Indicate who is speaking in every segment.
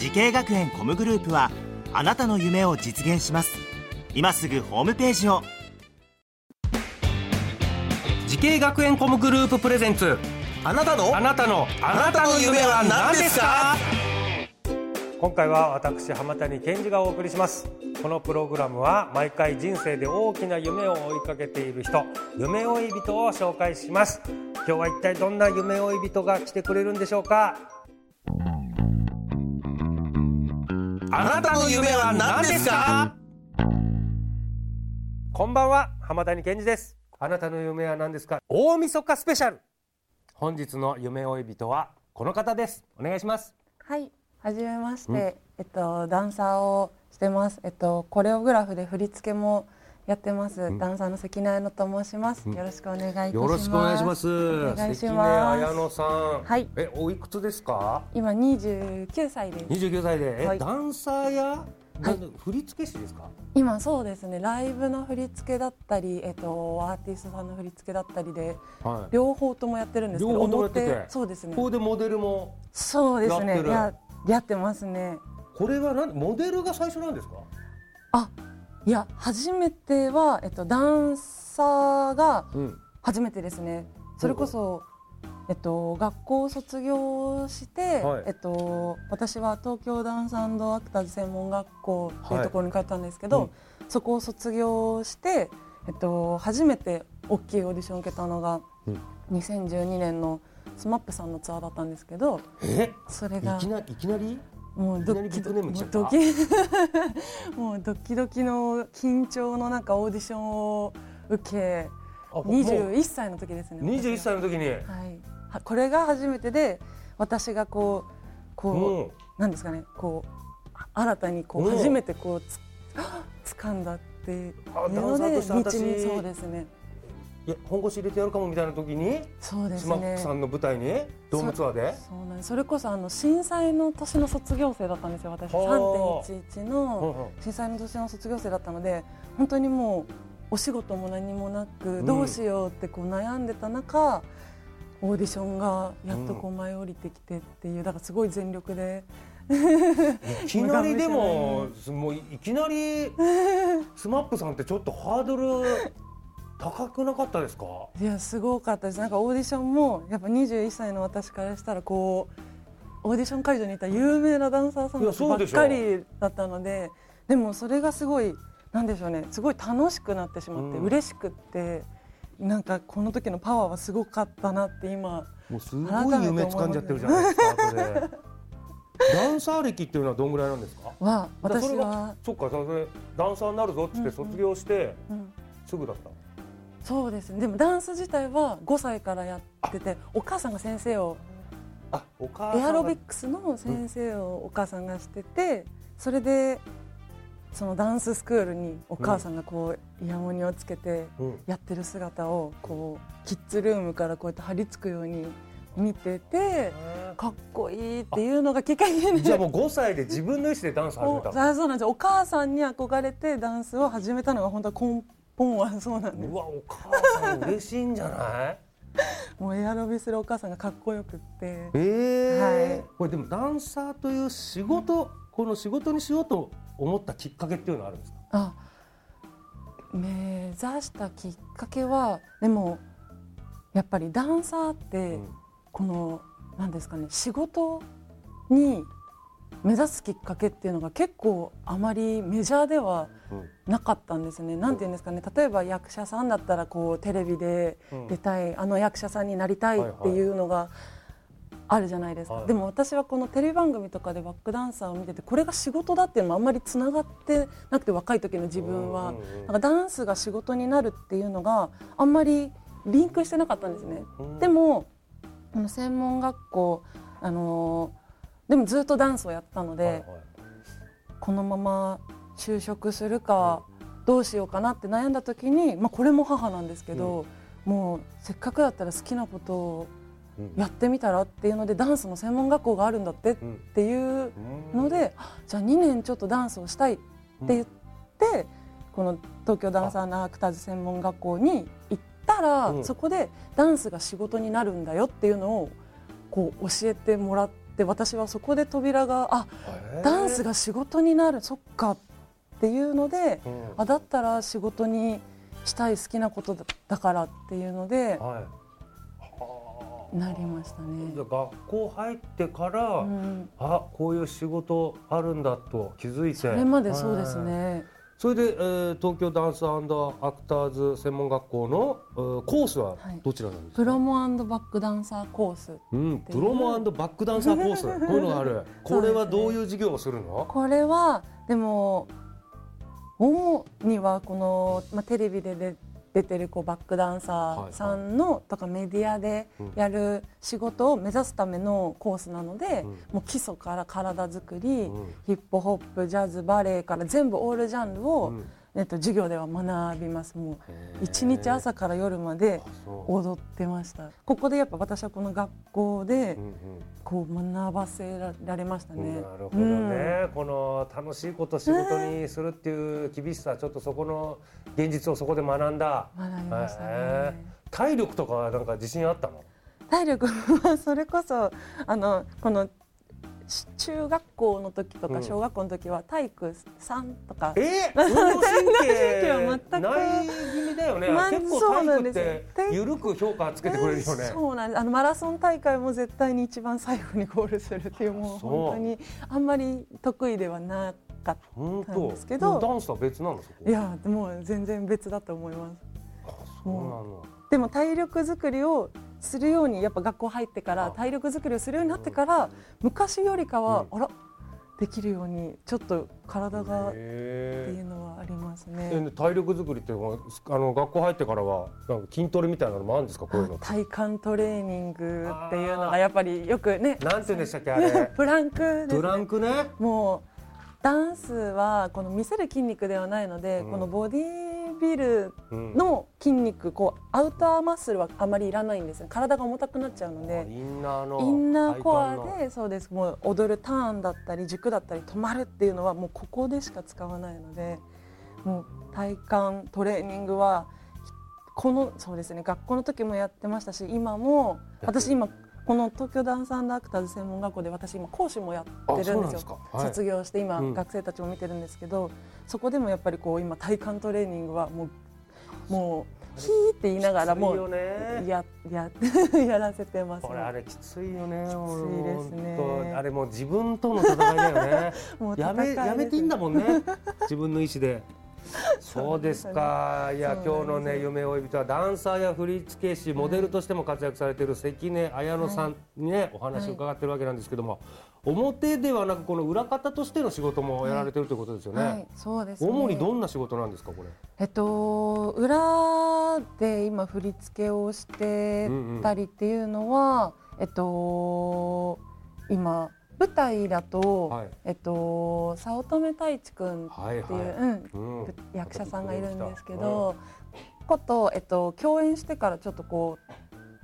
Speaker 1: 滋慶学園 COMグループはあなたの夢を実現します。今すぐホームページを。
Speaker 2: 滋慶学園 COMグループプレゼンツ。
Speaker 3: あなたの？
Speaker 2: あなたの。あなたの夢は何ですか？
Speaker 4: 今回は私浜谷健二がお送りします。このプログラムは毎回人生で大きな夢を追いかけている人。夢追い人を紹介します。今日は一体どんな夢追い人が来てくれるんでしょうか？
Speaker 3: あなたの夢は何ですか？
Speaker 4: こんばんは浜谷健二です。あなたの夢は何ですか？大晦日スペシャル。本日の夢追い人はこの方です。お願いします。
Speaker 5: はい、はじめまして、えっとダンサーをしてます。えっとコレオグラフで振り付けもやってます。ダンサーの関根彩乃と申します。よろしくお願いいたします。
Speaker 4: よろしくお願いします
Speaker 5: お願いし
Speaker 4: 関根
Speaker 5: ます。
Speaker 4: 彩乃さん
Speaker 5: はい
Speaker 4: えおいくつですか？
Speaker 5: 今29歳です。
Speaker 4: 29歳でえ、
Speaker 5: はい
Speaker 4: ダンサーや、
Speaker 5: はい
Speaker 4: 振付師ですか？
Speaker 5: 今そうですね、ライブの振り付けだったり、えっとアーティストさんの振り付けだったりで
Speaker 4: はい
Speaker 5: 両方ともやってるんですけど、
Speaker 4: 両方とも
Speaker 5: そうですね
Speaker 4: こ。こでモデルも
Speaker 5: そうですね。
Speaker 4: やってる
Speaker 5: ややってますね。
Speaker 4: これはなんモデルが最初なんですか？
Speaker 5: あ、いや初めてはえっとダンサーが
Speaker 4: うん。
Speaker 5: 初めてですね。それこそ、えっと、学校を卒業して、
Speaker 4: はい。
Speaker 5: えっと、私は東京ダンスアクターズ専門学校っていうところに通ったんですけど、
Speaker 4: はいうん。
Speaker 5: そこを卒業して、えっと、初めて大きいオーディションを受けたのが、
Speaker 4: うん。
Speaker 5: 2012年の SMAP さんのツアーだったんですけど
Speaker 4: え？
Speaker 5: それが
Speaker 4: いきないきなり？
Speaker 5: もうドキ
Speaker 4: いきなりビッグネーム来ちゃった
Speaker 5: もうドキ もうドキドキの緊張の中オーディションを受け
Speaker 4: あもう
Speaker 5: 21歳の時ですね
Speaker 4: 21歳の時に。
Speaker 5: はい、はこれが初めてで私がこうこう、
Speaker 4: うん
Speaker 5: なんですかねこう新たにこう
Speaker 4: うん
Speaker 5: 初めてこうつ 掴んだっていうので道にそうですね
Speaker 4: いや本腰入れてやるかもみたいな時に
Speaker 5: そうですね。
Speaker 4: スマップさんの舞台にドームツアーで？
Speaker 5: そうなんです。それこそあの震災の年の卒業生だったんですよ私。
Speaker 4: はあ。
Speaker 5: 3.11
Speaker 4: うん
Speaker 5: の
Speaker 4: うん
Speaker 5: 震災の年の卒業生だったので本当にもうお仕事も何もなくどうしようってこう悩んでた中、オーディションがやっとこう舞い降りてきてっていうだからすごい全力で。
Speaker 4: いきなりでももういきなりSMAPさんってちょっとハードル高くなかったですか？
Speaker 5: いやすごかったです。なんかオーディションもやっぱ21歳の私からしたらこうオーディション会場にいた有名なダンサーさんばっかりだったのででもそれがすごいなんでしょうねすごい楽しくなってしまって、
Speaker 4: うん。
Speaker 5: 嬉しくってなんかこの時のパワーはすごかったなって今
Speaker 4: もうすごい夢掴んじゃってるじゃないですか ダンサー歴っていうのはどんぐらいなんですか？
Speaker 5: は私は、
Speaker 4: そっかそれダンサーになるぞって卒業して
Speaker 5: うん、
Speaker 4: すぐだった
Speaker 5: そうですね。でもダンス自体は5歳からやっててお母さんが先生を
Speaker 4: あお母
Speaker 5: エアロビックスの先生をお母さんがしててそれでそのダンススクールにお母さんがこうイヤモニをつけて
Speaker 4: うん。
Speaker 5: やってる姿をこうキッズルームからこうやって張り付くように見ててかっこいいっていうのがきっかけで
Speaker 4: じゃあもう5歳で自分の意思でダンス始め
Speaker 5: お
Speaker 4: た
Speaker 5: そうなんです。よお母さんに憧れてダンスを始めたのが本当は根本はそうなんです。
Speaker 4: うわお母さん嬉しいんじゃない？
Speaker 5: もうエアロビするお母さんがかっこよくって。
Speaker 4: ええ
Speaker 5: はい。
Speaker 4: これでもダンサーという仕事、この仕事にしようと思ったきっかけっていうのはあるんですか？
Speaker 5: あ目指したきっかけはでもやっぱりダンサーって、
Speaker 4: うん。
Speaker 5: この何ですかね仕事に目指すきっかけっていうのが結構あまりメジャーではなかったんですね。なんていうんですかね。例えば役者さんだったらこうテレビで出たい、あの役者さんになりたいっていうのがあるじゃないですか、
Speaker 4: はい。
Speaker 5: でも私はこのテレビ番組とかでバックダンサーを見ててこれが仕事だっていうのもあんまりつながってなくて若い時の自分は、
Speaker 4: うんうんうん。
Speaker 5: なんかダンスが仕事になるっていうのがあんまりリンクしてなかったんですね。
Speaker 4: うん。
Speaker 5: でもこの専門学校あのでもずっとダンスをやったので、
Speaker 4: はいはい。
Speaker 5: このまま就職するかどうしようかなって悩んだ時に、まあ、これも母なんですけど、もうせっかくだったら好きなことを
Speaker 4: うん
Speaker 5: やってみたらっていうのでダンスの専門学校があるんだってっ
Speaker 4: うん。
Speaker 5: ていうので、あじゃあ2年ちょっとダンスをしたいって言って、この東京ダンサーアクターズ専門学校に行ったら、
Speaker 4: うん。
Speaker 5: そこでダンスが仕事になるんだよっていうのをこう教えてもらって私はそこで扉があダンスが仕事になるそっかっていうので、
Speaker 4: うん。
Speaker 5: あだったら仕事にしたい好きなことだだからっていうので
Speaker 4: はい。
Speaker 5: なりましたね。
Speaker 4: 学校入ってから、
Speaker 5: うん。
Speaker 4: あこういう仕事あるんだと気づいて。
Speaker 5: それまでそうです
Speaker 4: はい。
Speaker 5: ね。
Speaker 4: それで、えー東京ダンスアクターズ専門学校の、えーコースは
Speaker 5: はい。
Speaker 4: どちらなんですか、
Speaker 5: プロモバックダンサーコース
Speaker 4: う。ん、プロモバックダンサーコース。こういうのがある。これはどういう授業をするの？
Speaker 5: これはでも主にはこの、まあ、テレビで出出てるこうバックダンサーさんの、とかメディアでやる仕事を目指すためのコースなので、もう基礎から体作り、
Speaker 4: ん。
Speaker 5: ヒップホップジャズバレエから全部オールジャンルを、
Speaker 4: うん
Speaker 5: えっと、授業では学びます。もう一日朝から夜まで踊ってました。ここでやっぱ私はこの学校で
Speaker 4: うんうん。
Speaker 5: こう学ばせられましたね。
Speaker 4: なるほどね、この楽しいことを仕事にするっていう厳しさちょっとそこの現実をそこで学んだ。
Speaker 5: 学びましたね。
Speaker 4: 体力とかはなんか自信あったの？
Speaker 5: 体力はそれこそあのこのし中学校の時と
Speaker 4: うん。
Speaker 5: か小学校の時は体育3とか、
Speaker 4: え？運動神
Speaker 5: 運動神経
Speaker 4: 経
Speaker 5: は全く
Speaker 4: ない気味だよね、
Speaker 5: まあ
Speaker 4: 結構
Speaker 5: そうなん
Speaker 4: 体育っ
Speaker 5: ですよ。
Speaker 4: て緩く評価つけてくれるよね、
Speaker 5: そうなんです。あのマラソン大会も絶対に一番最後にゴールするっていうも
Speaker 4: う
Speaker 5: 本当にあんまり得意ではなかっ
Speaker 4: 本
Speaker 5: たんですけど。
Speaker 4: 当ダンスとは別なのそこ
Speaker 5: たいやでも全然別だと思います。
Speaker 4: そうなの。
Speaker 5: でも体力作りをするようにやっぱ学校入ってから
Speaker 4: あ。
Speaker 5: 体力作りをするようになってから昔よりかは、
Speaker 4: う
Speaker 5: あらできるようにちょっと体がって
Speaker 4: へ
Speaker 5: いうのはあります
Speaker 4: え
Speaker 5: ね。
Speaker 4: え体力作りっていうのはあの学校入ってからはなんか筋トレみたいなのもあるんですか？こういうの
Speaker 5: 体幹トレーニングっていうのがやっぱりよくね
Speaker 4: なんて言うんでしたっけあれ？
Speaker 5: プランクです、ね、
Speaker 4: ブランクね？
Speaker 5: もうダンスはこの見せる筋肉ではないので、
Speaker 4: うん。
Speaker 5: このボディービル
Speaker 4: うん。
Speaker 5: の筋肉こうアウターマッスルはあまりいらないんですよ。体が重たくなっちゃうので。
Speaker 4: インナーの
Speaker 5: インナーコアでそうです。もう踊るターンだったり軸だったり止まるっていうのはもうここでしか使わないのでもう体幹トレーニングはこのそうですね学校の時もやってましたし今も私今この東京ダンスアクターズ専門学校で私今講師もやってるんですよ。
Speaker 4: はい。
Speaker 5: 卒業して今、
Speaker 4: うん。
Speaker 5: 学生たちも見てるんですけどそこでもやっぱりこう今体幹トレーニングはもうもうヒーって言いながらも
Speaker 4: きついよね。
Speaker 5: やや やらせてます、
Speaker 4: これあれきついよね。き
Speaker 5: ついですね。
Speaker 4: あれもう自分との戦いだよね。
Speaker 5: もう
Speaker 4: やめやめていいんだもんね。自分の意思で。そうですか。いや
Speaker 5: そうなんです。
Speaker 4: 今日のね夢追い人はダンサーや振付師モデルとしても活躍されている関根綾乃さんにねお話を伺ってるわけなんですけども表ではなくこの裏方としての仕事もやられてるということですよね、
Speaker 5: はい、そうです、ね。
Speaker 4: 主にどんな仕事なんですかこれ。
Speaker 5: えっと裏で今振り付けをしてたりっていうのは、えっと今舞台だと、
Speaker 4: はい。
Speaker 5: えっと早乙女太一くんっていう、
Speaker 4: はいはい。
Speaker 5: うん
Speaker 4: うん。
Speaker 5: 役者さんがいるんですけど、ことえっと共演してからちょっとこ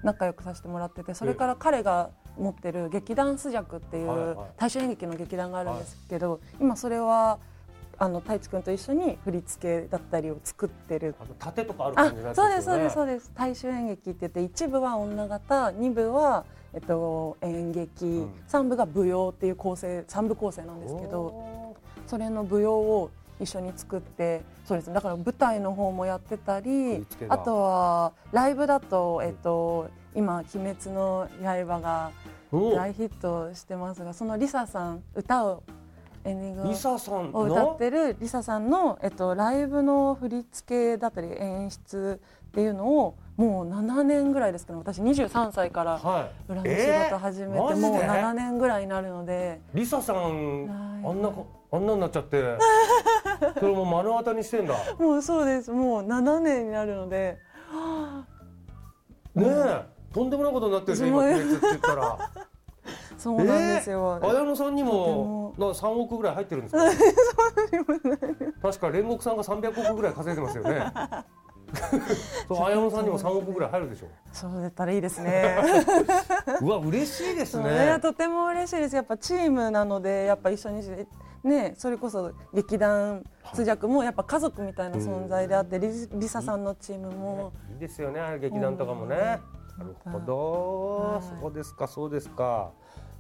Speaker 5: う仲良くさせてもらっててそれから彼が持ってる劇団スジャクってい
Speaker 4: う
Speaker 5: 大衆演劇の劇団があるんですけど、今それはあの太一くんと一緒に振り付けだったりを作ってる。
Speaker 4: あの盾とかある
Speaker 5: あ
Speaker 4: 感じのやつ
Speaker 5: そうですそうです
Speaker 4: う
Speaker 5: そうです。大衆演劇って言って一部は女型二部はえっと演劇、
Speaker 4: ん。
Speaker 5: 三部が舞踊っていう構成三部構成なんですけどそれの舞踊を一緒に作ってそうです。ねだから舞台の方もやってた
Speaker 4: 振
Speaker 5: りあとはライブだとえっと今「鬼滅の刃」が
Speaker 4: お
Speaker 5: 大ヒットしてますがそのリサさん歌をエンディングを
Speaker 4: リサさんの？
Speaker 5: を歌ってるリサさんの、えっと、ライブの振り付けだったり演出っていうのをもう7年ぐらいですけど私23歳から
Speaker 4: はい。
Speaker 5: 裏の仕事始めて、もう7年ぐらいになるので。
Speaker 4: リサさん
Speaker 5: はい
Speaker 4: あんなこあんなになっちゃってそれも目の当たりにしてんだ。ね
Speaker 5: もうそうです。もう7年になるので。
Speaker 4: えとんでもないことになってるね今鬼滅って言ったら。
Speaker 5: そうなんですよ、
Speaker 4: 綾野さんにもな3億ぐらい入ってるんですか？確か煉獄さんが300億ぐらい稼いでますよね。そう綾野さんにも3億ぐらい入るでしょ。
Speaker 5: そうだったらいいですね。
Speaker 4: うわ嬉しいです
Speaker 5: い
Speaker 4: ね
Speaker 5: やとても嬉しいです。やっぱチームなのでやっぱ一緒にしねそれこそ劇団通訳もやっぱ家族みたいな存在であって、リリサさんのチームも、
Speaker 4: いいですよね劇団とかもねなるほど、
Speaker 5: はい。
Speaker 4: そうですかそうですか。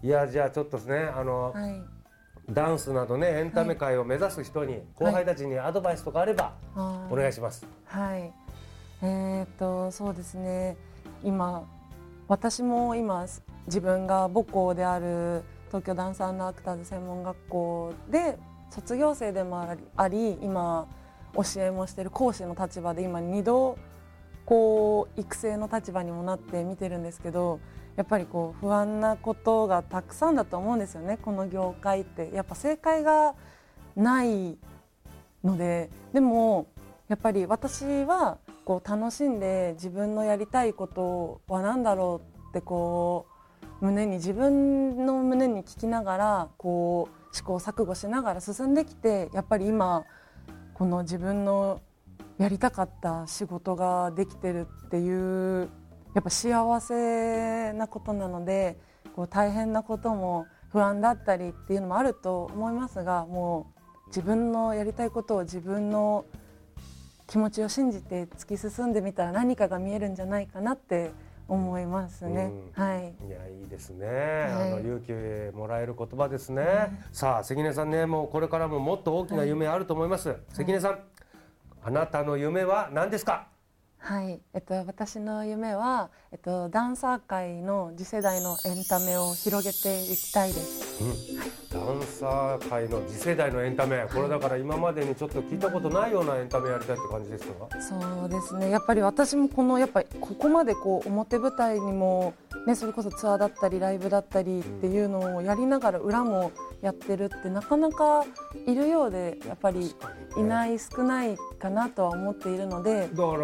Speaker 4: いやじゃあちょっとですねあの、
Speaker 5: はい。
Speaker 4: ダンスなどねエンタメ界を目指す人に、後輩たちにアドバイスとかあれば、お願いします。
Speaker 5: はい。えー、っとそうですね。今私も今自分が母校である東京ダンサーアクターズ専門学校で卒業生でもありあり今教えもしている講師の立場で今2度こう育成の立場にもなって見てるんですけどやっぱりこう不安なことがたくさんだと思うんですよね。この業界って。やっぱ正解がないので。でもやっぱり私はこう楽しんで自分のやりたいことは何だろうってこう胸に自分の胸に聞きながらこう試行錯誤しながら進んできてやっぱり今この自分のやりたかった仕事ができてるっていうやっぱ幸せなことなのでこう大変なことも不安だったりっていうのもあると思いますがもう自分のやりたいことを自分の気持ちを信じて突き進んでみたら何かが見えるんじゃないかなって思いますね。
Speaker 4: うん。
Speaker 5: はい。
Speaker 4: いやいいですね、
Speaker 5: はい。
Speaker 4: あの勇気もらえる言葉ですね、さあ関根さんねもうこれからももっと大きな夢あると思います、関根さん、あなたの夢は何ですか？
Speaker 5: はい、えっと、私の夢は、えっと、ダンサー界の次世代のエンタメを広げていきたいです。
Speaker 4: ダンサー界の次世代のエンタメこれだから今までにちょっと聞いたことないようなエンタメやりたいって感じですか？
Speaker 5: そうですね。やっぱり私もこのやっぱりここまでこう表舞台にもねそれこそツアーだったりライブだったりっていうのをやりながら裏もやってるってなかなかいるようでやっぱりいない少ないかなとは思っているので。
Speaker 4: だから、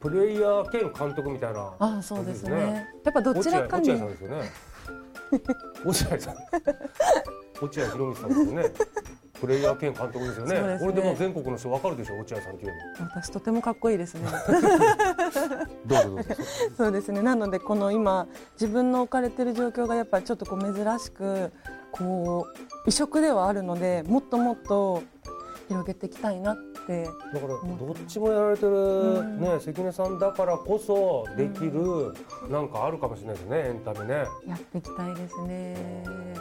Speaker 4: プレイヤー兼監督みたいな
Speaker 5: ああそうですね。
Speaker 4: そうですね。
Speaker 5: やっぱどちらかに
Speaker 4: 落合さんですよね。落合さん。落合博満さんですよねプレイヤー兼監督ですよね。
Speaker 5: ね。
Speaker 4: これでもう全国の人わかるでしょ？落合さんっていう
Speaker 5: 私とてもかっこいいですね。
Speaker 4: の どうぞどうぞ。
Speaker 5: そうですね。なのでこの今自分の置かれてる状況がやっぱりちょっとこう珍しくこう異色ではあるのでもっともっと広げていきたいなって
Speaker 4: だからどっちもやられてる、ね関根さんだからこそできる、なんかあるかもしれないですねエンタメね。
Speaker 5: やっていきたいですね。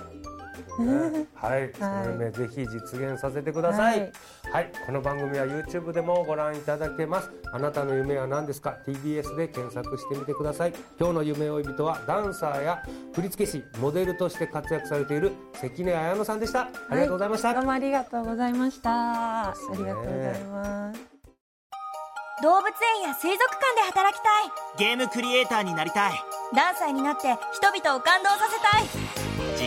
Speaker 4: ねはい、その夢ぜひ実現させてください。は
Speaker 5: はいい、
Speaker 4: この番組は YouTube でもご覧いただけます。あなたの夢は何ですか？TBS で検索してみてください。今日の夢追い人はダンサーや振付師、モデルとして活躍されている関根彩乃さんでした。ありがとうございました。
Speaker 5: どうもありがとうございました。ありがとうございます。
Speaker 6: 動物園や水族館で働きたい
Speaker 1: ゲームクリエイターになりたい
Speaker 6: 声優になって人々を感動させたい